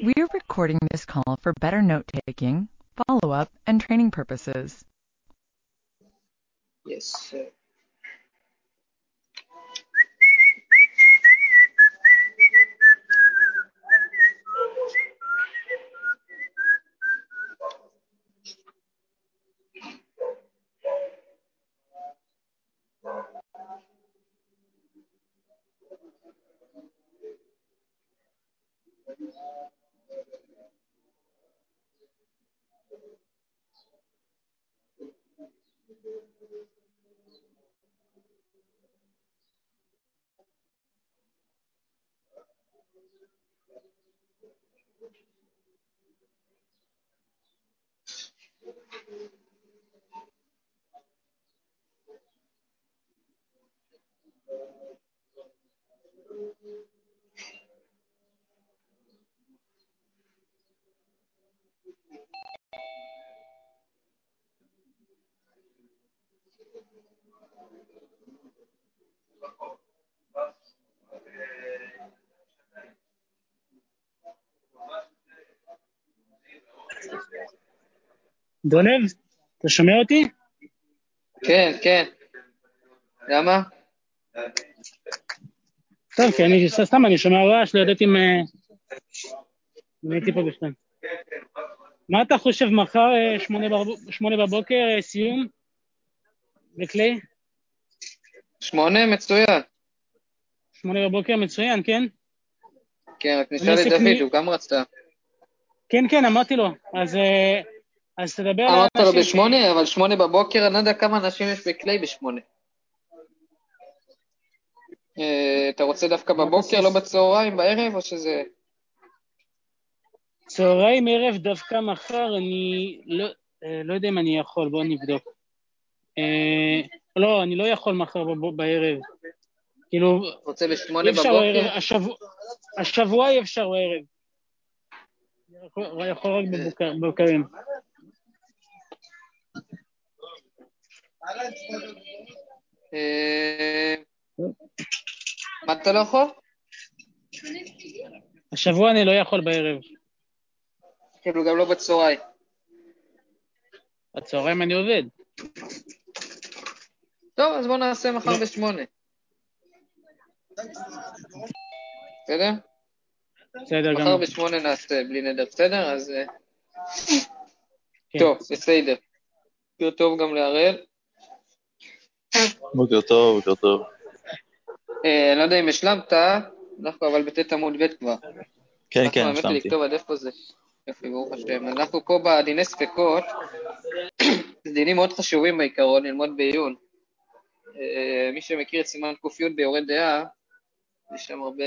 We are recording this call for better note-taking, follow-up, and training purposes. Yes, sir. דולב, אתה שומע אותי? כן, כן. למה? טוב, כי אני, סתם, אני שומע רעש, לא ידעתי אם... אה, אם הייתי פה בכלל. מה אתה חושב, מחר אה, שמונה בב- שמונה בבוקר, אה, סיום? בקליי? שמונה, מצוין. שמונה בבוקר, מצוין, כן? כן, רק נשאל אעשה את דוד, הוא גם רצה. כן, כן, אמרתי לו. אז, אה, אז תדבר אמרת לו. בשמונה, אבל שמונה בבוקר, אני לא יודע כמה אנשים יש בקליי בשמונה. אה, אתה רוצה דווקא בבוקר, לא בצהריים, בערב, או שזה... צהריים, ערב, דווקא מחר, אני לא, אה, לא יודע אם אני יכול, בואו נבדוק. לא, אני לא יכול מחר בערב. כאילו, רוצה בשמונה בבוקר? השבוע, אי אפשר בערב. יכול, יכול רק בבוקר- בבוקרים. אה, מה אתה לא יכול? השבוע אני לא יכול בערב. כאילו, גם לא בצהריים. בצהריים אני עובד. טוב, אז בוא נעשה מחר לא. בשמונה. בסדר? בסדר מחר גמור. בשמונה נעשה, בלי נדר, בסדר? אז... אה, כן. טוב, בסדר. בוקר טוב גם להראל. בוקר טוב, בוקר טוב. אה, אני לא יודע אם השלמת, אנחנו אבל בט' עמוד ב' כבר. כן, אנחנו, כן, האמת לי השלמתי. לכתוב עד איפה זה. יופי, ברוך השם. אנחנו פה בדיני ספקות, זה דינים מאוד חשובים בעיקרון, ללמוד בעיון. אה, מי שמכיר את סימן ק"י ביורד דעה, יש שם הרבה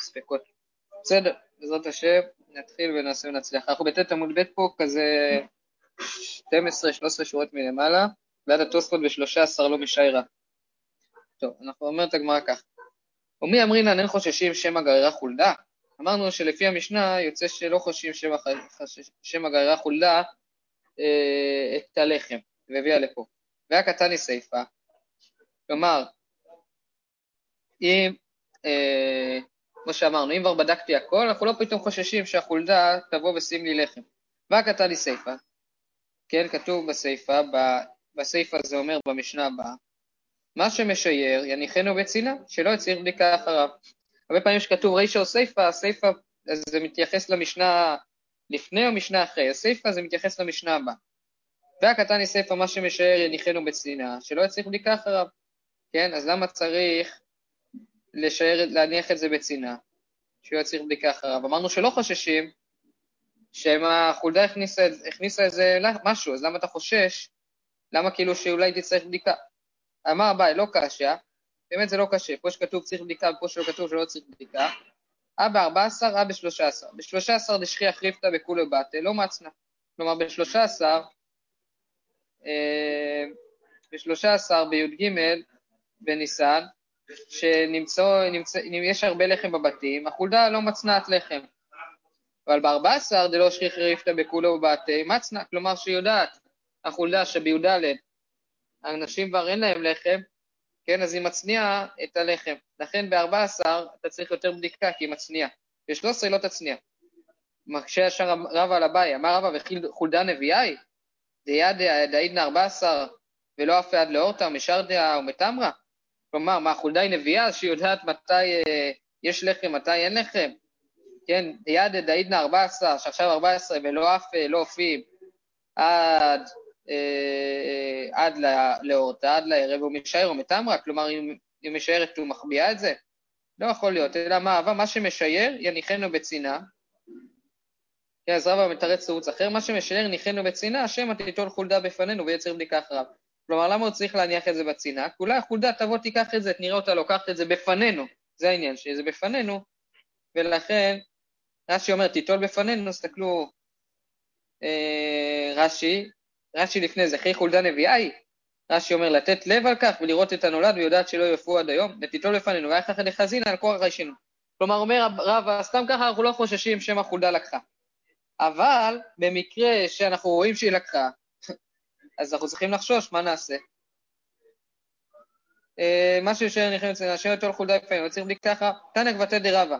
ספקות. בסדר, בעזרת השם, נתחיל ונעשה ונצליח. אנחנו בט' עמוד ב' פה, כזה 12-13 שורות מלמעלה, ועד התוספות ב-13 לא משיירה. טוב, אנחנו אומרת הגמרא כך. ומי אמרינן אין חוששים שמא גררה חולדה? אמרנו שלפי המשנה יוצא שלא חוששים שמא גררה חולדה אה, את הלחם, והביאה לפה. והיה קטני סיפה, כלומר, אם, אה, כמו שאמרנו, אם כבר בדקתי הכל, אנחנו לא פתאום חוששים שהחולדה תבוא ושים לי לחם. והיה קטני סיפה, כן, כתוב בסיפה, בסיפה זה אומר במשנה הבאה, מה שמשייר יניחנו בצינה, שלא יצריך בדיקה אחריו. הרבה פעמים שכתוב רישא או סיפה, הסיפה זה מתייחס למשנה לפני או משנה אחרי, הסיפה זה מתייחס למשנה הבאה. והקטן היא סיפה, מה שמשער יניחנו בצינה, שלא יצריך בדיקה אחריו. כן, אז למה צריך לשער, להניח את זה בצינה, שהוא יצריך בדיקה אחריו? אמרנו שלא חוששים, שמא החולדה הכניסה, הכניסה איזה משהו, אז למה אתה חושש? למה כאילו שאולי תצטרך בדיקה? אמר אביי, לא קשה, באמת זה לא קשה, פה שכתוב צריך בדיקה ופה שלא כתוב שלא צריך בדיקה. אה ב-14, אה ב-13. ב-13 דשכיח ריפתא בכולי בתא, לא מצנע. כלומר, ב-13, אה, ב-13 בי"ג בניסן, שנמצא, נמצא, יש הרבה לחם בבתים, החולדה לא מצנעת לחם. אבל ב-14 דלא שכיח ריפתא בכולי בתא, מצנע, כלומר שהיא יודעת, החולדה שבי"ד האנשים כבר אין להם לחם, כן, אז היא מצניעה את הלחם. לכן ב-14 אתה צריך יותר בדיקה כי היא מצניעה. ב-13 היא לא תצניע. מקשה ישר רבא על אביי, אמר רבא וחולדה נביאי, דיד דעידנא ארבע עשר, ולא אף עד לאורתא, משרדיה ומתמרה. כלומר, מה, חולדה היא נביאה שהיא יודעת מתי אה, יש לחם, מתי אין לחם? כן, דעידנא ארבע עשר, שעכשיו ארבע עשרה, ולא אף אה, לא אופים, עד, אה, עד לאורתא, עד לערב, הוא משער ומתמרה, כלומר, אם היא משערת הוא מחביאה את זה? לא יכול להיות, אלא מה, אבל מה שמשייר, יניחנו בצנעה. כן, אז רבא מתרץ תירוץ אחר, מה שמשער ניחנו בצנעה, שמא תיטול חולדה בפנינו ויצר בדיקה אחריו. כלומר, למה הוא צריך להניח את זה? כי אולי החולדה תבוא תיקח את זה, נראה אותה לוקחת את זה בפנינו, זה העניין, שזה בפנינו, ולכן רש"י אומר, תיטול בפנינו, תסתכלו, אה, רש"י, רש"י לפני זה, אחרי חולדה נביאה היא, רש"י אומר לתת לב על כך ולראות את הנולד ויודעת שלא יפו עד היום, ותיטול לפנינו, והיה ככה לחזינה על כוח ריישנו. כלומר, אומר רב, סתם ככה אנחנו לא חוששים שמא חולדה לקחה. אבל במקרה שאנחנו רואים שהיא לקחה, אז אנחנו צריכים לחשוש, מה נעשה? אה, משהו שנכנס אצלנו, השם יותר חולדה לפעמים, צריך בדיקה ככה, תנא גבתי דרבה.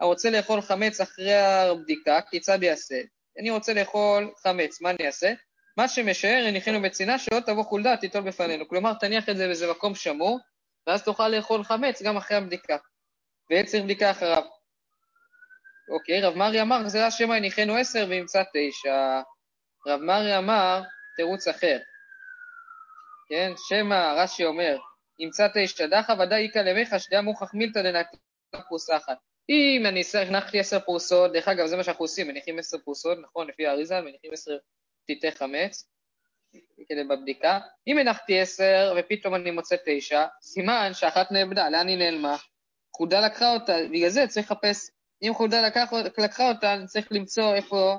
הרוצה לאכול חמץ אחרי הבדיקה, כיצד יעשה? אני רוצה לאכול חמץ, מה אני אעשה? מה שמשער, הניחינו בצנעה, שלא תבוא חולדה, תיטול בפנינו. כלומר, תניח את זה באיזה מקום שמור, ואז תוכל לאכול חמץ גם אחרי הבדיקה. ויהיה בדיקה אחריו. אוקיי, רב מרי אמר, זה השמא הניחנו עשר וימצא תשע. רב מרי אמר, תירוץ אחר. כן, שמא רש"י אומר, ימצא תשע דחה ודאי איכא למיכה שדיה מוכח מילתא דנתיך פרוסה אחת. אם אני הנחתי עשר פרוסות, דרך אגב, זה מה שאנחנו עושים, מניחים עשר פרוסות, נכון, לפי האריזה, מניחים עשר פתיתי חמץ, כדי בבדיקה. אם הנחתי עשר ופתאום אני מוצא תשע, סימן שאחת נאבדה, לאן היא נעלמה? חולדה לקחה אותה, בגלל זה צריך לחפש, אם חולדה לקח, לקחה אותה, אני צריך למצוא איפה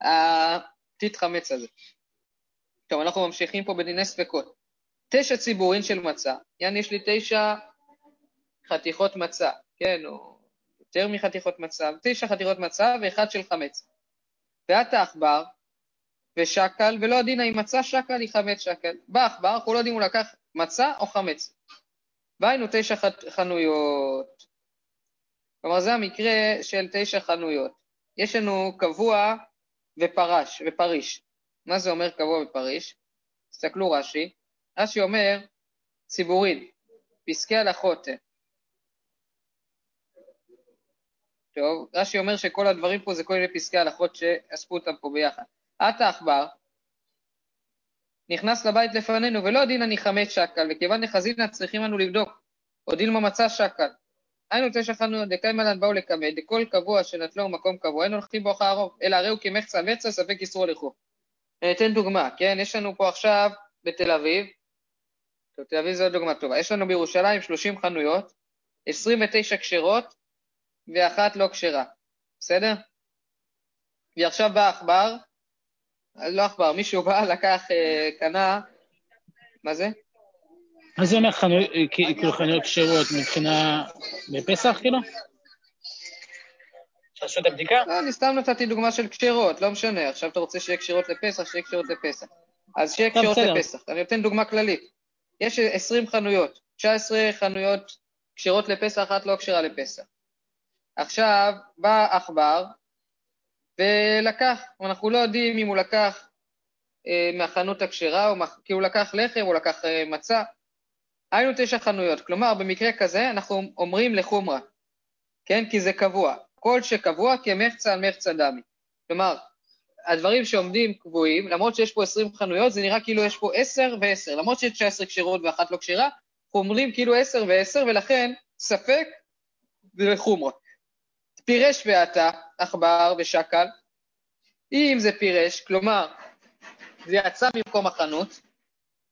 הפתית חמץ הזה. טוב, אנחנו ממשיכים פה בדיני ספקות. תשע ציבורין של מצה, יעני יש לי תשע חתיכות מצה, כן, או יותר מחתיכות מצה, תשע חתיכות מצה ואחד של חמץ. ואת העכבר, ושקל, ולא יודעים אם מצה שקל היא חמץ שקל. בא עכבר, אנחנו לא יודעים אם הוא לקח מצה או חמץ. והיינו תשע חנויות. כלומר, זה המקרה של תשע חנויות. יש לנו קבוע ופרש, ופריש. מה זה אומר קבוע ופריש? תסתכלו רש"י. רש"י אומר ציבורין, פסקי הלכות. טוב, רש"י אומר שכל הדברים פה זה כל מיני פסקי הלכות שאספו אותם פה ביחד. את העכבר, נכנס לבית לפנינו, ולא דין אני חמץ שקל, וכיוון נחזינה צריכים אנו לבדוק, או דין מצא שקל. היינו תשע חנויות, דקאי מלן באו לקמא, דכל קבוע שנטלו מקום קבוע, אין הולכים בו אחר הרוב, אלא הרי הוא כמחצה מצה, ספק איסור הלכו. אני אתן דוגמה, כן? יש לנו פה עכשיו בתל אביב, טוב, תל אביב זו דוגמה טובה, יש לנו בירושלים 30 חנויות, 29 כשרות ואחת לא כשרה, בסדר? ועכשיו בא עכבר, לא עכבר, מישהו בא, לקח, אה, קנה, מה זה? מה זה אומר כאילו חנויות כשרות מבחינה בפסח כאילו? שעשו את הבדיקה? לא, אני סתם נתתי דוגמה של כשרות, לא משנה, עכשיו אתה רוצה שיהיה כשרות לפסח, שיהיה כשרות לפסח. אז שיהיה כשרות לפסח. אני נותן דוגמה כללית. יש 20 חנויות, 19 חנויות כשרות לפסח, אחת לא כשרה לפסח. עכשיו בא עכבר ולקח, אנחנו לא יודעים אם הוא לקח אה, מהחנות הכשרה, או כי הוא לקח לחם, הוא לקח אה, מצה. היינו תשע חנויות, כלומר במקרה כזה אנחנו אומרים לחומרה, כן? כי זה קבוע. כל שקבוע כמחצה על מחצה דמי. כלומר, הדברים שעומדים קבועים, למרות שיש פה 20 חנויות, זה נראה כאילו יש פה 10 ו-10. למרות שיש 19 כשרות ואחת לא כשרה, אנחנו אומרים כאילו 10 ו-10, ולכן ספק וחומרה. פירש ועתה, עכבר ושקל, אם זה פירש, כלומר, זה יצא ממקום החנות,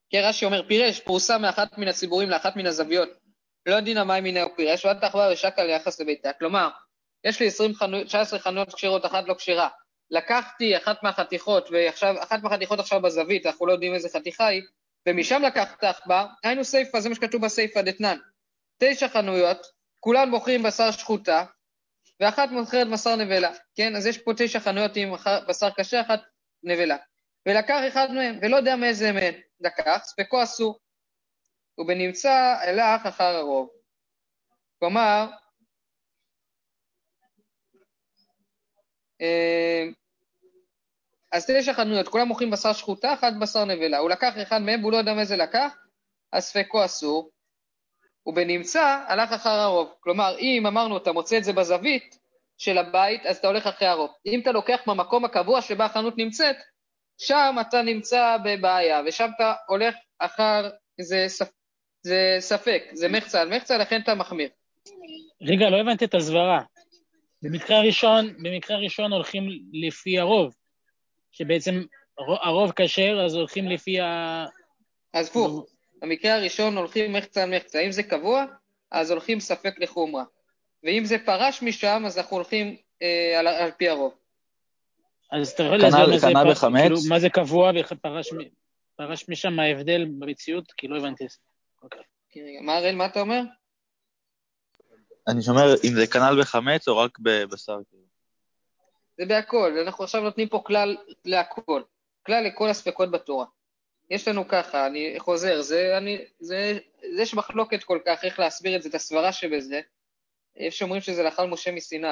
כי רש"י אומר פירש, פורסם מאחת מן הציבורים לאחת מן הזוויות, לא דין המים מיני הוא פירש, ועד עכבר ושקל ליחס לביתה. כלומר, יש לי 20 חנו... 19 חנויות כשרות, אחת לא כשרה. לקחתי אחת מהחתיכות, ועכשיו, אחת מהחתיכות עכשיו בזווית, אנחנו לא יודעים איזה חתיכה היא, ומשם לקחת עכבר, היינו סיפה, זה מה שכתוב בסיפה דתנן. תשע חנויות, כולן מוכרים בשר שחוטה, ואחת מוכרת בשר נבלה, כן? אז יש פה תשע חנויות עם בשר קשה, אחת נבלה. ולקח אחד מהם, ולא יודע מאיזה מהם לקח, ספקו אסור. ובנמצא הלך אחר הרוב. כלומר, אז תשע חנויות, כולם מוכרים בשר שחוטה, אחת בשר נבלה. הוא לקח אחד מהם והוא לא יודע מאיזה לקח, אז ספקו אסור. ובנמצא, הלך אחר הרוב. כלומר, אם אמרנו, אתה מוצא את זה בזווית של הבית, אז אתה הולך אחרי הרוב. אם אתה לוקח מהמקום הקבוע שבה החנות נמצאת, שם אתה נמצא בבעיה, ושם אתה הולך אחר, זה, ספ... זה ספק, זה מחצה על מחצה, לכן אתה מחמיר. רגע, לא הבנתי את הסברה. במקרה הראשון, במקרה הראשון הולכים לפי הרוב, שבעצם הרוב כשר, אז הולכים לפי ה... אז הפוך, במקרה הראשון הולכים מחצה על מחצה. אם זה קבוע, אז הולכים ספק לחומרה. ואם זה פרש משם, אז אנחנו הולכים אה, על, על פי הרוב. אז אתה יכול להסביר מה זה, כנ"ל פר-? כאילו, מה זה קבוע ופרש מ- פרש משם, מה ההבדל במציאות? כי לא הבנתי. אוקיי. רגע, מה הראל, מה אתה אומר? אני שומר אם זה כנ"ל בחמץ או רק בבשר. כאילו. זה בהכל, אנחנו עכשיו נותנים פה כלל להכל, כלל לכל הספקות בתורה. יש לנו ככה, אני חוזר, זה, אני, זה, זה יש מחלוקת כל כך איך להסביר את זה, את הסברה שבזה. יש שאומרים שזה לאכל משה מסיני,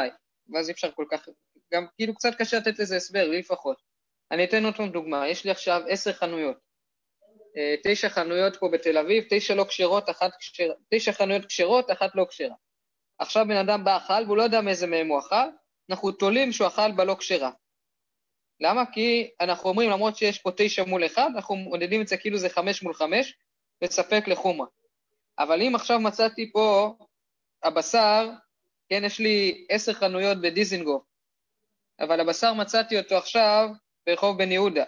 ואז אי אפשר כל כך, גם כאילו קצת קשה לתת לזה הסבר, לי לפחות. אני אתן עוד פעם דוגמה, יש לי עכשיו עשר חנויות. אה, תשע חנויות פה בתל אביב, תשע לא כשרות, אחת כשרה, תשע חנויות כשרות, אחת לא כשרה. עכשיו בן אדם בא אכל והוא לא יודע מאיזה מהם הוא אכל, אנחנו תולים שהוא אכל בלא כשרה. למה? כי אנחנו אומרים, למרות שיש פה תשע מול אחד, אנחנו מודדים את זה כאילו זה חמש מול חמש, וספק לחומרה. אבל אם עכשיו מצאתי פה הבשר, כן, יש לי עשר חנויות בדיזינגוף, אבל הבשר מצאתי אותו עכשיו ברחוב בן יהודה.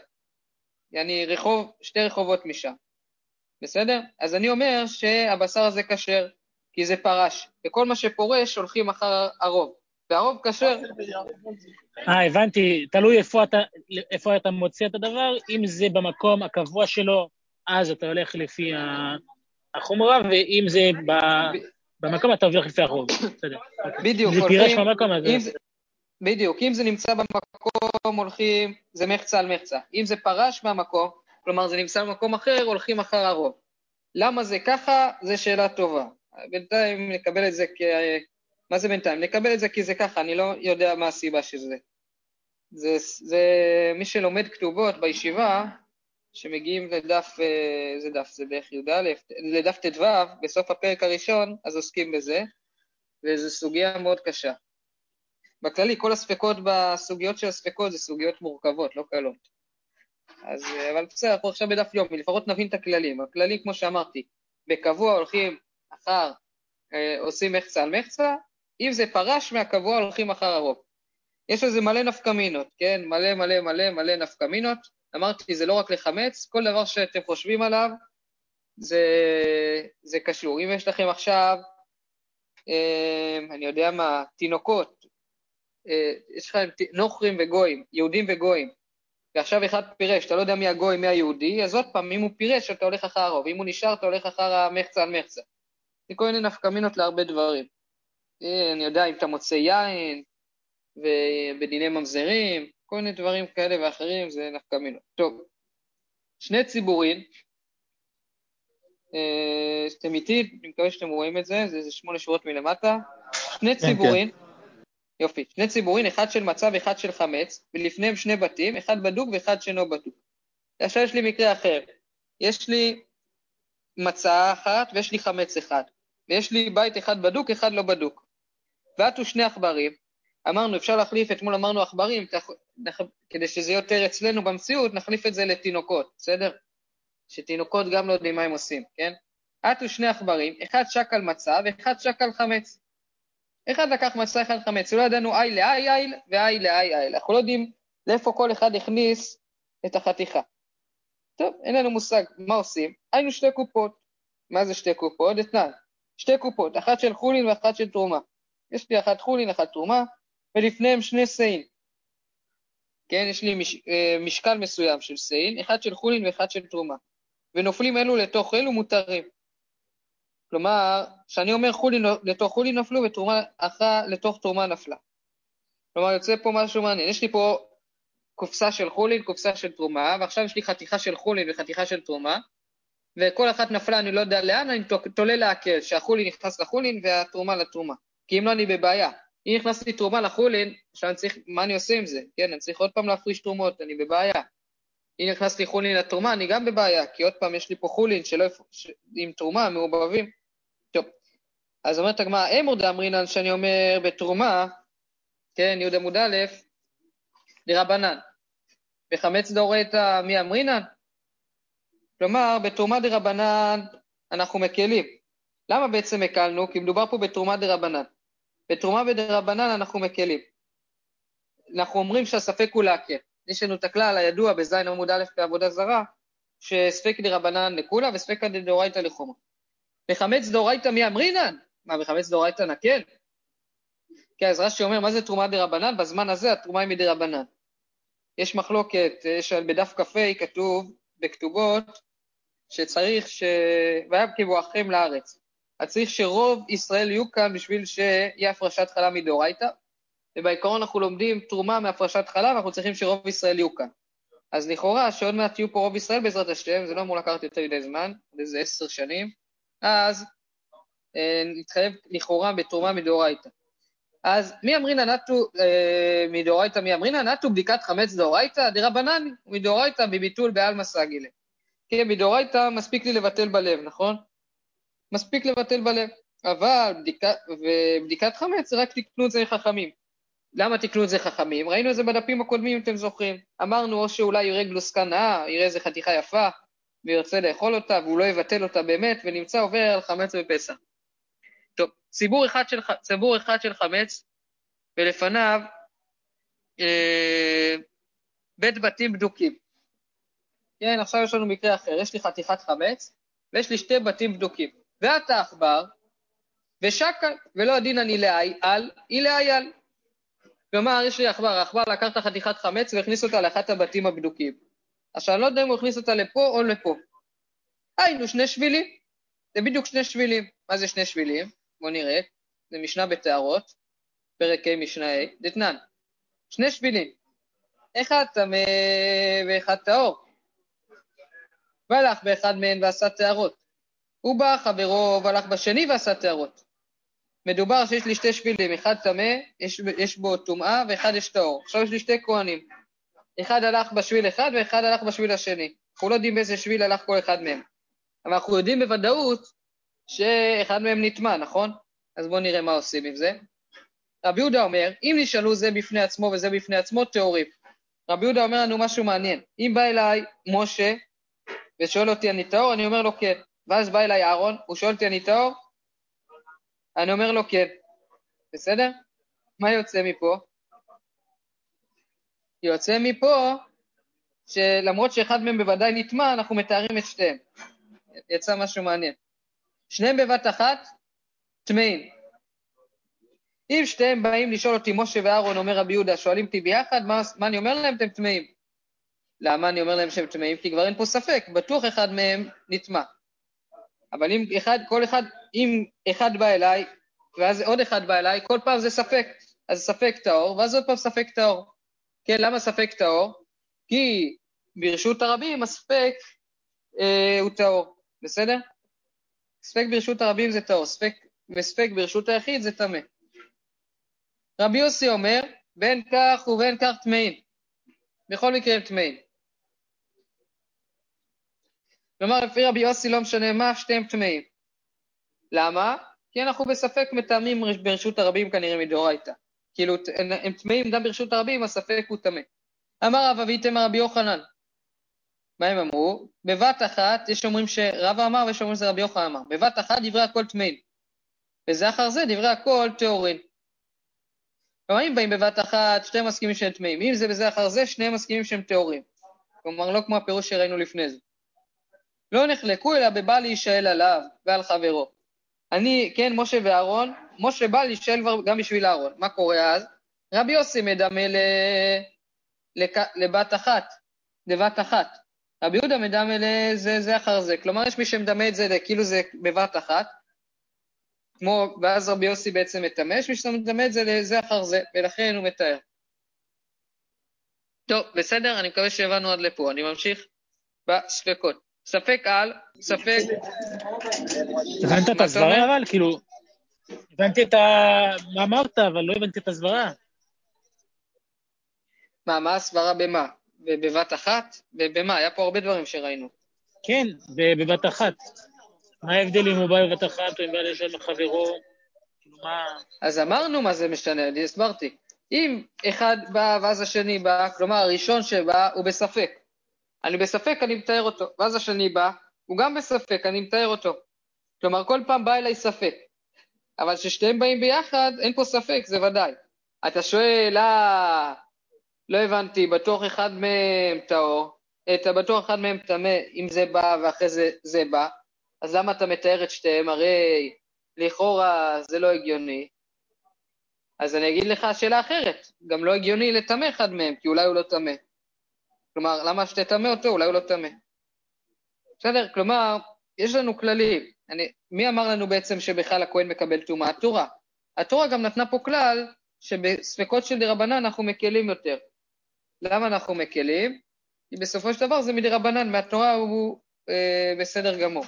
יעני רחוב, שתי רחובות משם. בסדר? אז אני אומר שהבשר הזה כשר, כי זה פרש, וכל מה שפורש הולכים אחר הרוב, והרוב כשר. אה, הבנתי, תלוי איפה אתה, איפה אתה מוצא את הדבר, אם זה במקום הקבוע שלו, אז אתה הולך לפי החומרה, ואם זה ב, במקום, אתה הולך לפי הרוב. בסדר. בדיוק, זה פירש במקום, אז... אם זה, בדיוק, אם זה נמצא במקום הולכים, זה מחצה על מחצה. אם זה פרש מהמקום, כלומר זה נמצא במקום אחר, הולכים אחר הרוב. למה זה ככה? זו שאלה טובה. בינתיים נקבל את זה כ... מה זה בינתיים? נקבל את זה כי זה ככה, אני לא יודע מה הסיבה של זה. זה, זה מי שלומד כתובות בישיבה, שמגיעים לדף, אה, זה דף, זה בערך י"א, לדף ט"ו, בסוף הפרק הראשון, אז עוסקים בזה, וזו סוגיה מאוד קשה. בכללי, כל הספקות בסוגיות של הספקות זה סוגיות מורכבות, לא קלות. אז, אה, אבל בסדר, אנחנו עכשיו בדף יומי, לפחות נבין את הכללים. הכללים, כמו שאמרתי, בקבוע הולכים אחר, אה, עושים מחצה על מחצה, אם זה פרש מהקבוע הולכים אחר הרוב. יש לזה מלא נפקמינות, כן? מלא מלא מלא מלא נפקמינות. אמרתי, זה לא רק לחמץ, כל דבר שאתם חושבים עליו, זה, זה קשור. אם יש לכם עכשיו, אה, אני יודע מה, תינוקות, אה, יש לכם נוכרים וגויים, יהודים וגויים, ועכשיו אחד פירש, אתה לא יודע מי הגוי, מי היהודי, אז עוד פעם, אם הוא פירש, אתה הולך אחר הרוב, אם הוא נשאר, אתה הולך אחר המחצה על מחצה. זה כל מיני נפקמינות להרבה דברים. אה, אני יודע, אם אתה מוצא יין, ובדיני ממזרים, כל מיני דברים כאלה ואחרים, זה נפקמינות. טוב, שני ציבורים, אה, אתם איתי, אני מקווה שאתם רואים את זה, זה, זה שמונה שורות מלמטה. שני כן. ציבורים, יופי, שני ציבורים, אחד של מצה ואחד של חמץ, ולפניהם שני בתים, אחד בדוק ואחד שאינו בדוק. עכשיו יש לי מקרה אחר, יש לי מצה אחת ויש לי חמץ אחד, ויש לי בית אחד בדוק, אחד לא בדוק. ועטו שני עכברים, אמרנו, אפשר להחליף, אתמול אמרנו עכברים, כדי שזה יהיה יותר אצלנו במציאות, נחליף את זה לתינוקות, בסדר? שתינוקות גם לא יודעים מה הם עושים, כן? עטו שני עכברים, אחד שק על מצה ואחד שק על חמץ. אחד לקח מצה, אחד חמץ, לא ידענו איי לאיי איי ואיי לאיי איי, אנחנו לא יודעים לאיפה כל אחד הכניס את החתיכה. טוב, אין לנו מושג מה עושים, היינו שתי קופות. מה זה שתי קופות? אתנן. שתי קופות, אחת של חולין ואחת של תרומה. יש לי אחת חולין, אחת תרומה, ולפניהם שני שאין. כן, יש לי מש, אה, משקל מסוים של שאין, אחד של חולין ואחד של תרומה. ונופלים אלו לתוך אלו מותרים. כלומר, כשאני אומר חולין לתוך חולין נפלו ותרומה אחת לתוך תרומה נפלה. כלומר, יוצא פה משהו מעניין. יש לי פה קופסה של חולין, קופסה של תרומה, ועכשיו יש לי חתיכה של חולין וחתיכה של תרומה, וכל אחת נפלה, אני לא יודע לאן, אני תולה להקל, שהחולין נכנס לחולין והתרומה לתרומה. כי אם לא, אני בבעיה. אם הכנסתי תרומה לחולין, עכשיו אני צריך, מה אני עושה עם זה? כן, אני צריך עוד פעם להפריש תרומות, אני בבעיה. אם הכנסתי חולין לתרומה, אני גם בבעיה, כי עוד פעם יש לי פה חולין שלא, ש... עם תרומה, מעובבים. טוב, אז אומרת הגמרא, אמור דאמרינן שאני אומר בתרומה, כן, י' עמוד א', דרבנן. וחמץ דאורייתא מי אמרינן? כלומר, בתרומה דרבנן אנחנו מקלים. למה בעצם הקלנו? כי מדובר פה בתרומה דרבנן. בתרומה בדרבנן אנחנו מקלים. אנחנו אומרים שהספק הוא להקל. יש לנו את הכלל הידוע בזין עמוד א' בעבודה זרה, שספק דרבנן לקולה וספק דאורייתא לחומה. וחמץ דאורייתא מי אמרינן? מה, וחמץ דאורייתא נקל? כי אז רש"י אומר, מה זה תרומה דרבנן? בזמן הזה התרומה היא מדרבנן. יש מחלוקת, יש בדף כ"ה כתוב בכתובות שצריך ש... והיה כבואכם לארץ. אז צריך שרוב ישראל יהיו כאן בשביל שיהיה הפרשת חלה מדאורייתא, ובעיקרון אנחנו לומדים תרומה מהפרשת חלה, ואנחנו צריכים שרוב ישראל יהיו כאן. אז לכאורה, שעוד מעט יהיו פה רוב ישראל בעזרת השם, זה לא אמור לקחת יותר מדי זמן, עוד איזה עשר שנים, אז אה, נתחייב לכאורה בתרומה מדאורייתא. אז מי אמרינא נטו אה, מדאורייתא מי אמרינא נטו בדיקת חמץ דאורייתא דרבנן מדאורייתא בביטול בעלמא סגילה. כן, מדאורייתא מספיק לי לבטל בלב, נכון? מספיק לבטל בלב. אבל בדיקה, ובדיקת חמץ רק תקנו את זה חכמים. למה תקנו את זה חכמים? ראינו את זה בדפים הקודמים, אם אתם זוכרים. אמרנו או שאולי יראה גלוסקה נאה, יראה איזה חתיכה יפה, וירצה לאכול אותה, והוא לא יבטל אותה באמת, ונמצא עובר על חמץ בפסח. טוב, ציבור אחד של, ציבור אחד של חמץ, ולפניו אה, בית בתים בדוקים. כן, עכשיו יש לנו מקרה אחר, יש לי חתיכת חמץ, ויש לי שתי בתים בדוקים. ואתה עכבר, ושקל, ולא הדין אני לאי על, היא לאי על. כלומר, יש לי עכבר, העכבר לקח את החתיכת חמץ והכניס אותה לאחת הבתים הבדוקים. עכשיו, אני לא יודע אם הוא הכניס אותה לפה או לפה. היינו שני שבילים. זה בדיוק שני שבילים. מה זה שני שבילים? בואו נראה. זה משנה בטהרות, פרק ה' משנה ה', דתנן. שני שבילים. אחד טמא ואחד טהור. והלך באחד מהם ועשה טהרות. הוא בא חברו והלך בשני ועשה טהרות. מדובר שיש לי שתי שבילים, אחד טמא, יש, יש בו טומאה, ואחד יש טהור. עכשיו יש לי שתי כהנים. אחד הלך בשביל אחד ואחד הלך בשביל השני. אנחנו לא יודעים באיזה שביל הלך כל אחד מהם. אבל אנחנו יודעים בוודאות שאחד מהם נטמע, נכון? אז בואו נראה מה עושים עם זה. רבי יהודה אומר, אם נשאלו זה בפני עצמו וזה בפני עצמו, טהורים. רבי יהודה אומר לנו משהו מעניין. אם בא אליי משה ושואל אותי אני טהור, אני אומר לו כן. ואז בא אליי אהרון, הוא שואל אותי אני טהור? אני אומר לו כן. בסדר? מה יוצא מפה? יוצא מפה שלמרות שאחד מהם בוודאי נטמע, אנחנו מתארים את שתיהם. יצא משהו מעניין. שניהם בבת אחת, טמאים. אם שתיהם באים לשאול אותי, משה ואהרון, אומר רבי יהודה, שואלים אותי ביחד, מה, מה אני אומר להם? אתם טמאים. למה אני אומר להם שהם טמאים? כי כבר אין פה ספק, בטוח אחד מהם נטמע. אבל אם אחד, כל אחד, אם אחד בא אליי, ואז עוד אחד בא אליי, כל פעם זה ספק. אז ספק טהור, ואז עוד פעם ספק טהור. כן, למה ספק טהור? כי ברשות הרבים הספק אה, הוא טהור, בסדר? ספק ברשות הרבים זה טהור, ספק, וספק ברשות היחיד זה טמא. רבי יוסי אומר, בין כך ובין כך טמאים. בכל מקרה הם טמאים. כלומר, לפי רבי יוסי לא משנה מה, שתיהם טמאים. למה? כי אנחנו בספק מטעמים ברשות הרבים כנראה מדאורייתא. כאילו, הם טמאים גם ברשות הרבים, הספק הוא טמא. אמר רב אביתם רבי יוחנן. מה הם אמרו? בבת אחת, יש אומרים שרב אמר ויש אומרים שזה רבי יוחנן אמר. בבת אחת דברי הכל טמאים. וזה אחר זה דברי הכל טהורין. כלומר, אם באים בבת אחת, שתיהם מסכימים שהם טמאים. אם זה בזה אחר זה, שניהם מסכימים שהם טהורים. כלומר, לא כמו הפירוש שראינו לפני זה. לא נחלקו אלא בבא להישאל עליו ועל חברו. אני, כן, משה ואהרון, משה בא להישאל גם בשביל אהרון. מה קורה אז? רבי יוסי מדמה ל... לק... לבת אחת, לבת אחת. רבי יהודה מדמה לזה זה אחר זה. כלומר, יש מי שמדמה את זה כאילו זה בבת אחת, כמו, ואז רבי יוסי בעצם מטמא, יש מי שמדמה את זה לזה אחר זה, ולכן הוא מתאר. טוב, בסדר? אני מקווה שהבנו עד לפה. אני ממשיך בספקות. ספק על, ספק... הבנת את הסברה אבל? כאילו, הבנתי את ה... מה אמרת, אבל לא הבנתי את הסברה. מה, מה הסברה במה? בבת אחת? ב- במה? היה פה הרבה דברים שראינו. כן, בבת אחת. מה ההבדל אם הוא בא בבת אחת או אם בא לשם חברו? כאילו, מה... אז אמרנו מה זה משנה, אני הסברתי. אם אחד בא ואז השני בא, כלומר הראשון שבא הוא בספק. אני בספק, אני מתאר אותו. ואז השני בא, הוא גם בספק, אני מתאר אותו. כלומר, כל פעם בא אליי ספק. אבל כששתיהם באים ביחד, אין פה ספק, זה ודאי. אתה שואל, אה, לא הבנתי, בטוח אחד מהם טהור, אתה בטוח אחד מהם טמא, אם זה בא ואחרי זה זה בא, אז למה אתה מתאר את שתיהם? הרי לכאורה זה לא הגיוני. אז אני אגיד לך שאלה אחרת, גם לא הגיוני לטמא אחד מהם, כי אולי הוא לא טמא. כלומר, למה שתטמא אותו? אולי הוא לא טמא. בסדר? כלומר, יש לנו כללים. אני, מי אמר לנו בעצם שבכלל הכהן מקבל טומאה? התורה. התורה גם נתנה פה כלל שבספקות של דרבנן אנחנו מקלים יותר. למה אנחנו מקלים? כי בסופו של דבר זה מדרבנן, מהתורה הוא אה, בסדר גמור.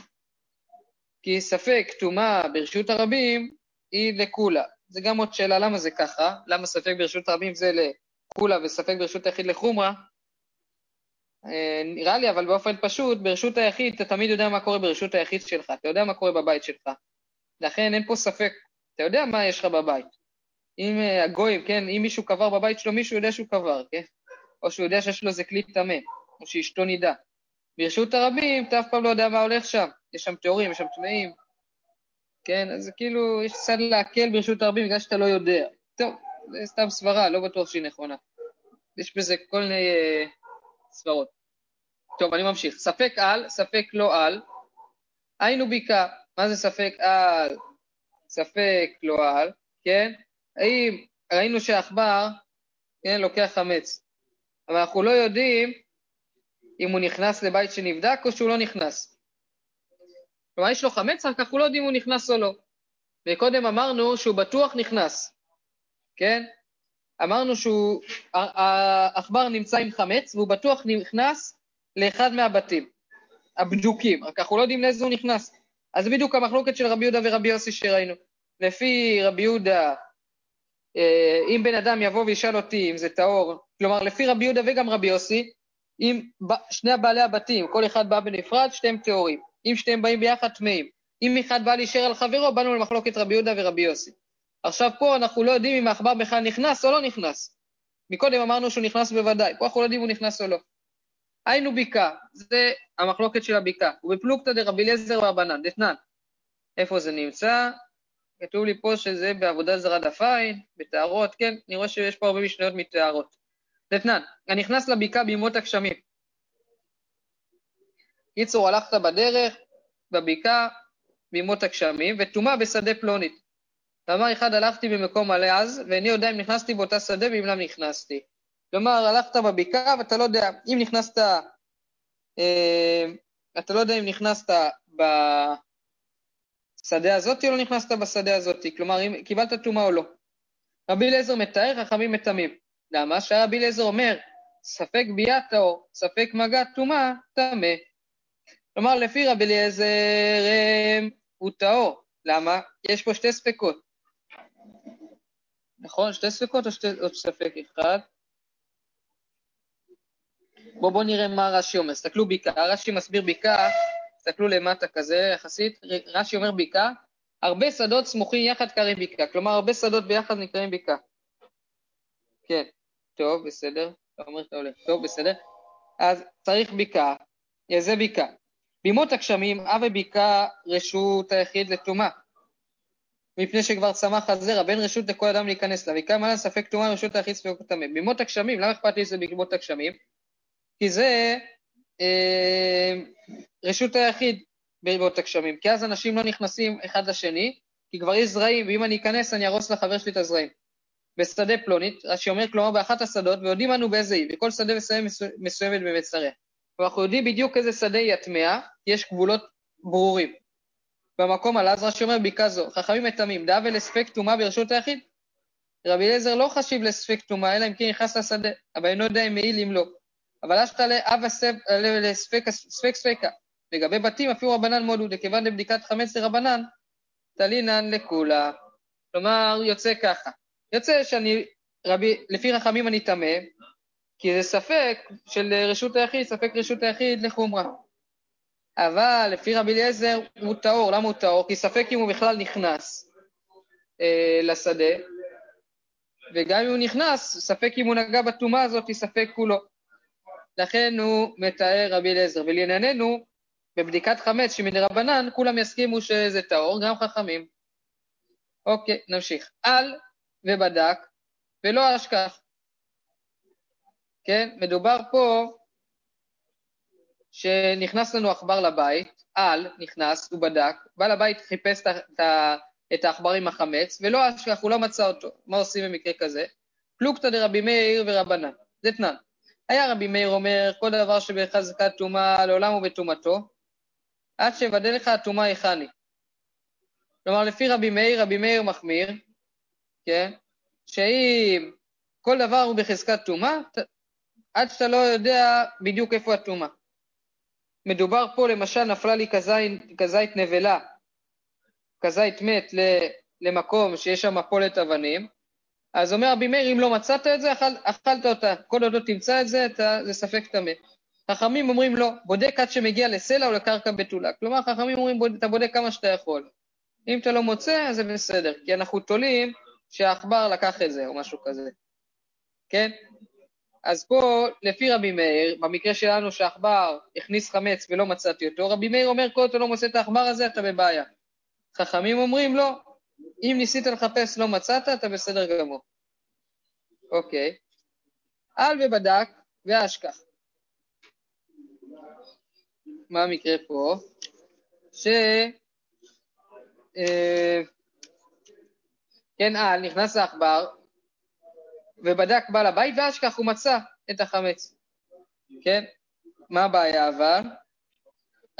כי ספק טומאה ברשות הרבים היא לקולה. זה גם עוד שאלה למה זה ככה, למה ספק ברשות הרבים זה לקולה וספק ברשות היחיד לחומרה. אה, נראה לי, אבל באופן פשוט, ברשות היחיד אתה תמיד יודע מה קורה ברשות היחיד שלך, אתה יודע מה קורה בבית שלך. לכן אין פה ספק, אתה יודע מה יש לך בבית. אם אה, הגויים, כן, אם מישהו קבר בבית שלו, מישהו יודע שהוא קבר, כן? או שהוא יודע שיש לו איזה כלי טמא, או שאשתו נידה. ברשות הרבים, אתה אף פעם לא יודע מה הולך שם. יש שם טהורים, יש שם טמאים. כן, אז כאילו, יש קצת להקל ברשות הרבים בגלל שאתה לא יודע. טוב, זה סתם סברה, לא בטוח שהיא נכונה. יש בזה כל מיני אה, סברות. טוב, אני ממשיך. ספק על, ספק לא על. היינו ביקה. מה זה ספק על? ספק לא על, כן? האם ראינו שהעכבר, כן, לוקח חמץ, אבל אנחנו לא יודעים אם הוא נכנס לבית שנבדק או שהוא לא נכנס. כלומר, יש לו חמץ, רק אנחנו לא יודעים אם הוא נכנס או לא. וקודם אמרנו שהוא בטוח נכנס, כן? אמרנו שהוא, העכבר נמצא עם חמץ והוא בטוח נכנס לאחד מהבתים, הבדוקים, רק אנחנו לא יודעים לאיזה הוא נכנס. אז בדיוק המחלוקת של רבי יהודה ורבי יוסי שראינו. לפי רבי יהודה, אה, אם בן אדם יבוא וישאל אותי אם זה טהור, כלומר לפי רבי יהודה וגם רבי יוסי, אם שני הבעלי הבתים, כל אחד בא בנפרד, שתיהם טהורים. אם שתיהם באים ביחד, טמאים. אם אחד בא להישאר על חברו, באנו למחלוקת רבי יהודה ורבי יוסי. עכשיו פה אנחנו לא יודעים אם העכבר בכלל נכנס או לא נכנס. מקודם אמרנו שהוא נכנס בוודאי, פה אנחנו לא יודעים אם הוא נכנס או לא. היינו ביקה, זה המחלוקת של הביקה, ובפלוגתא דרבי אליעזר רבנן, דתנן. איפה זה נמצא? כתוב לי פה שזה בעבודה זרה דף עין, בטהרות, כן, אני רואה שיש פה הרבה משניות מטהרות. דתנן, הנכנס לבקעה בימות הגשמים. קיצור, הלכת בדרך, בבקעה, בימות הגשמים, וטומאה בשדה פלונית. ואמר אחד, הלכתי במקום מלא אז, ואיני יודע אם נכנסתי באותה שדה ואם לא נכנסתי. כלומר, הלכת בבקעה ואתה לא יודע, אם נכנסת, אה, אתה לא יודע אם נכנסת בשדה הזאת או לא נכנסת בשדה הזאת, כלומר, אם קיבלת טומאה או לא. רבי אליעזר מתאר, חכמים מטמאים. למה? שהרבי אליעזר אומר, ספק ביאה טהור, ספק מגע טומאה, טמא. כלומר, לפי רבי אליעזר הוא טהור. למה? יש פה שתי ספקות. נכון? שתי ספקות או שתי, עוד ספק אחד? בואו בוא נראה מה רש"י אומר. תסתכלו בקעה, רש"י מסביר בקעה, תסתכלו למטה כזה יחסית, רש"י אומר בקעה, הרבה שדות סמוכים יחד קרים בקעה, כלומר הרבה שדות ביחד נקראים בקעה. כן, טוב, בסדר, אתה אומר שאתה הולך, טוב, בסדר. אז צריך בקעה, זה בקעה. בימות הגשמים, אבי בקעה רשות היחיד לטומאה. מפני שכבר צמח הזרע, בין רשות לכל אדם להיכנס לה, ויקרא מעלה ספק טומאה רשות היחיד ספק טמא. בימות הגשמים, למה אכפת לי זה בימות הגשמים? כי זה אה, רשות היחיד בימות הגשמים, כי אז אנשים לא נכנסים אחד לשני, כי כבר יש זרעים, ואם אני אכנס אני ארוס לחבר שלי את הזרעים. בשדה פלונית, רש"י אומר, כלומר באחת השדות, ויודעים אנו באיזה היא, וכל שדה ושדה מסוימת במצריה. ואנחנו יודעים בדיוק איזה שדה היא הטמאה, כי יש גבולות ברורים. במקום על אז רש"י אומר בקעה זו, חכמים מטמאים, דאבה לספק טומאה ברשות היחיד. רבי אליעזר לא חשיב לספק טומאה, אלא אם כן נכנס לשדה, אבל אינו יודע אם מעיל אם לא. אבל אשתא לאב לספק ספקה. לגבי בתים אפילו רבנן מודו, לכיוון לבדיקת חמץ לרבנן, תלינן לכולה. כלומר, יוצא ככה. יוצא שאני, רבי, לפי חכמים אני טמא, כי זה ספק של רשות היחיד, ספק רשות היחיד לחומרה. אבל לפי רבי אליעזר הוא טהור, למה הוא טהור? כי ספק אם הוא בכלל נכנס אה, לשדה, וגם אם הוא נכנס, ספק אם הוא נגע בטומאה הזאת, ספק כולו. לכן הוא מתאר רבי אליעזר. ולענייננו, בבדיקת חמץ שמדרבנן, כולם יסכימו שזה טהור, גם חכמים. אוקיי, נמשיך. על ובדק ולא אשכח. כן, מדובר פה שנכנס לנו עכבר לבית, על נכנס, הוא בדק, בעל הבית חיפש את העכבר עם החמץ, ולא אשכח, הוא לא מצא אותו. מה עושים במקרה כזה? פלוגתא דרבי מאיר ורבנן, זה תנן. היה רבי מאיר אומר, כל דבר שבחזקת טומאה לעולם הוא בטומאתו, עד שיוודא לך הטומאה היכני. כלומר, לפי רבי מאיר, רבי מאיר מחמיר, כן? שאם כל דבר הוא בחזקת טומאה, עד שאתה לא יודע בדיוק איפה הטומאה. מדובר פה, למשל, נפלה לי כזית, כזית נבלה, כזית מת למקום שיש שם מפולת אבנים, אז אומר רבי מאיר, אם לא מצאת את זה, אכל, אכלת אותה. כל עוד לא תמצא את זה, אתה, זה ספק טמא. חכמים אומרים לא, בודק עד שמגיע לסלע או לקרקע בתולה. כלומר, חכמים אומרים, אתה בודק כמה שאתה יכול. אם אתה לא מוצא, אז זה בסדר, כי אנחנו תולים שהעכבר לקח את זה, או משהו כזה. כן? אז פה, לפי רבי מאיר, במקרה שלנו שהעכבר הכניס חמץ ולא מצאתי אותו, רבי מאיר אומר, כל עוד אתה לא מוצא את העכבר הזה, אתה בבעיה. חכמים אומרים, לא, אם ניסית לחפש לא מצאת, אתה בסדר גמור. אוקיי. על ובדק ואשכח. מה המקרה פה? ש... אה, כן, על, נכנס העכבר, ובדק בעל הבית, ואשכח הוא מצא את החמץ. כן? מה הבעיה אבל?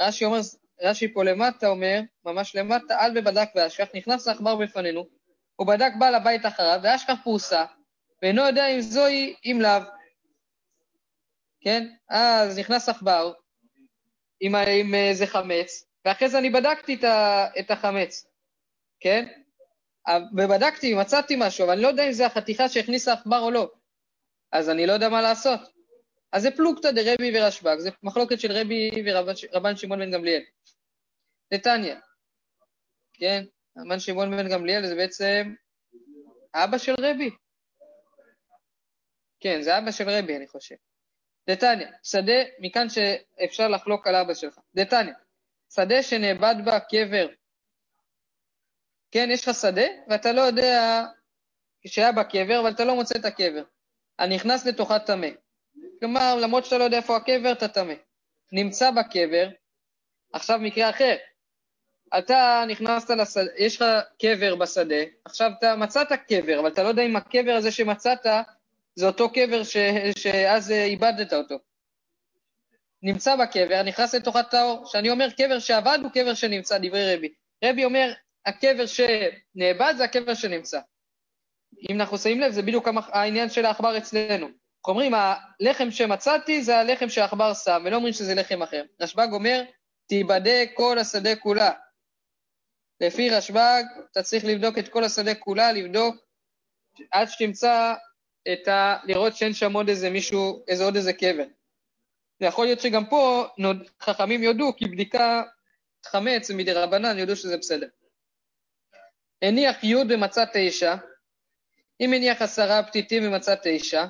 רש"י אומר, רש"י פה למטה אומר, ממש למטה, על ובדק ואשכח, נכנס העכבר בפנינו, הוא בדק בעל הבית אחריו, ואשכח פרוסה, ואינו יודע אם זוהי, אם לאו. כן? אז נכנס עכבר עם, עם איזה חמץ, ואחרי זה אני בדקתי את החמץ, כן? ובדקתי, מצאתי משהו, אבל אני לא יודע אם זה החתיכה שהכניסה עכבר או לא. אז אני לא יודע מה לעשות. אז זה פלוגתא דרבי ורשב"ג, זה מחלוקת של רבי ורבן שמעון בן גמליאל. נתניה, כן? רבן שמעון בן גמליאל זה בעצם אבא של רבי. כן, זה אבא של רבי, אני חושב. דתניא, שדה, מכאן שאפשר לחלוק על אבא שלך. דתניא, שדה שנאבד בה קבר כן, יש לך שדה, ואתה לא יודע שהיה בה קבר, אבל אתה לא מוצא את הקבר. הנכנס לתוכה טמא. כלומר, למרות שאתה לא יודע איפה הקבר, אתה טמא. נמצא בקבר, עכשיו מקרה אחר. אתה נכנסת לשדה, יש לך קבר בשדה, עכשיו אתה מצאת קבר, אבל אתה לא יודע אם הקבר הזה שמצאת זה אותו קבר ש, שאז איבדת אותו. נמצא בקבר, נכנס לתוך הטהור. כשאני אומר קבר שעבד הוא קבר שנמצא, דברי רבי. רבי אומר, הקבר שנאבד זה הקבר שנמצא. אם אנחנו שמים לב, זה בדיוק העניין של העכבר אצלנו. אומרים, הלחם שמצאתי זה הלחם שהעכבר שם, ולא אומרים שזה לחם אחר. רשב"ג אומר, תיבדק כל השדה כולה. לפי רשב"ג, אתה צריך לבדוק את כל השדה כולה, לבדוק עד שתמצא את ה... לראות שאין שם עוד איזה מישהו, איזה עוד איזה קבר. יכול להיות שגם פה נוד, חכמים יודו, כי בדיקה חמץ מדי רבנן יודו שזה בסדר. הניח י' ומצא תשע, אם הניח עשרה פתיתים ומצא תשע,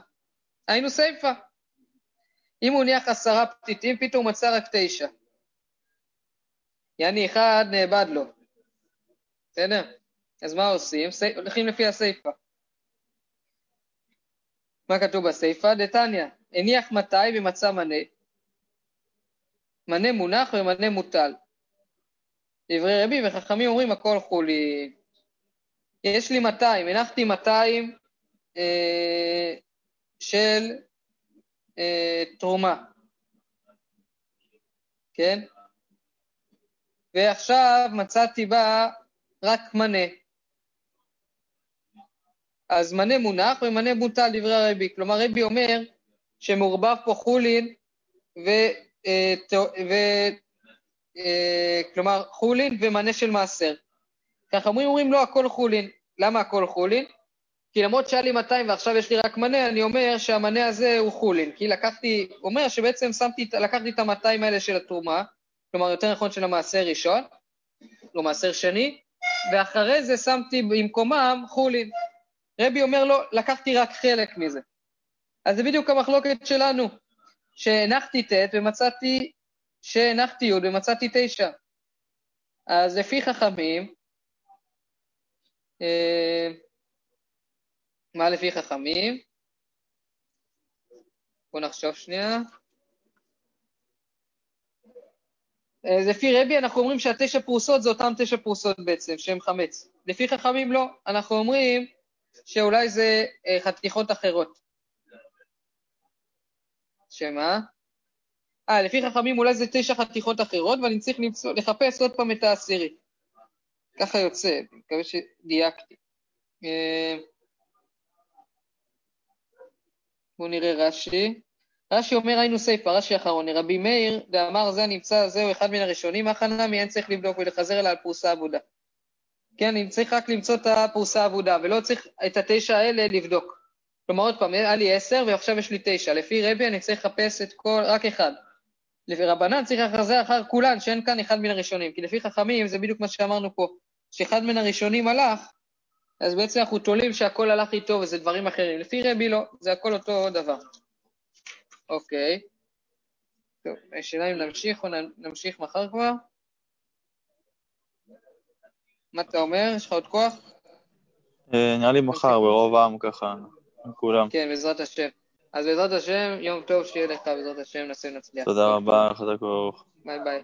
היינו סיפה. אם הוא הניח עשרה פתיתים, פתאום מצא רק תשע. יעני, אחד נאבד לו. בסדר? אז מה עושים? הולכים לפי הסיפה. מה כתוב בסיפה? דתניא, הניח מתי ומצא מנה. מנה מונח ומנה מוטל. דברי רבי וחכמים אומרים הכל חולי. יש לי 200, הנחתי 200 אה, של אה, תרומה, כן? ועכשיו מצאתי בה רק מנה. אז מנה מונח ומנה בוטל דברי הרבי. כלומר, רבי אומר שמעורבב פה חולין ו... אה, ו... אה, כלומר, חולין ומנה של מעשר. ככה אומרים, אומרים לא, הכל חולין. למה הכל חולין? כי למרות שהיה לי 200 ועכשיו יש לי רק מנה, אני אומר שהמנה הזה הוא חולין. כי לקחתי, אומר שבעצם שמתי, לקחתי את ה-200 האלה של התרומה, כלומר יותר נכון של המעשר ראשון, לא מעשר שני, ואחרי זה שמתי במקומם חולין. רבי אומר לו, לקחתי רק חלק מזה. אז זה בדיוק המחלוקת שלנו, שהנחתי ט' ומצאתי, שהנחתי י' ומצאתי תשע. אז לפי חכמים, אה, מה לפי חכמים? בואו נחשוב שנייה. אז לפי רבי אנחנו אומרים שהתשע פרוסות זה אותן תשע פרוסות בעצם, שהן חמץ. לפי חכמים לא, אנחנו אומרים שאולי זה אה, חתיכות אחרות. שמה? אה, לפי חכמים אולי זה תשע חתיכות אחרות, ואני צריך למצוא, לחפש עוד פעם את העשירי. ככה יוצא, אני מקווה שדייקתי. אה, בואו נראה רש"י. רש"י אומר היינו סיפא, רש"י אחרון, רבי מאיר דאמר זה נמצא, זהו אחד מן הראשונים, הכא נמי אין צריך לבדוק ולחזר אליה על פרוסה אבודה. כן, אני צריך רק למצוא את הפרוסה האבודה, ולא צריך את התשע האלה לבדוק. כלומר, עוד פעם, היה לי עשר ועכשיו יש לי תשע. לפי רבי אני צריך לחפש את כל, רק אחד. לפי רבנן צריך לחזר אחר כולן, שאין כאן אחד מן הראשונים. כי לפי חכמים זה בדיוק מה שאמרנו פה, שאחד מן הראשונים הלך, אז בעצם אנחנו תולים שהכל הלך איתו וזה דברים אחרים. לפי רבי לא, זה הכל אותו דבר. אוקיי. טוב, השאלה אם נמשיך או נמשיך מחר כבר? מה אתה אומר? יש לך עוד כוח? אה, נראה לי מחר, ברוב העם ככה, כולם. כן, בעזרת השם. אז בעזרת השם, יום טוב שיהיה לך, בעזרת השם, נעשה ונצליח. תודה רבה, חזק וברוך. ביי ביי.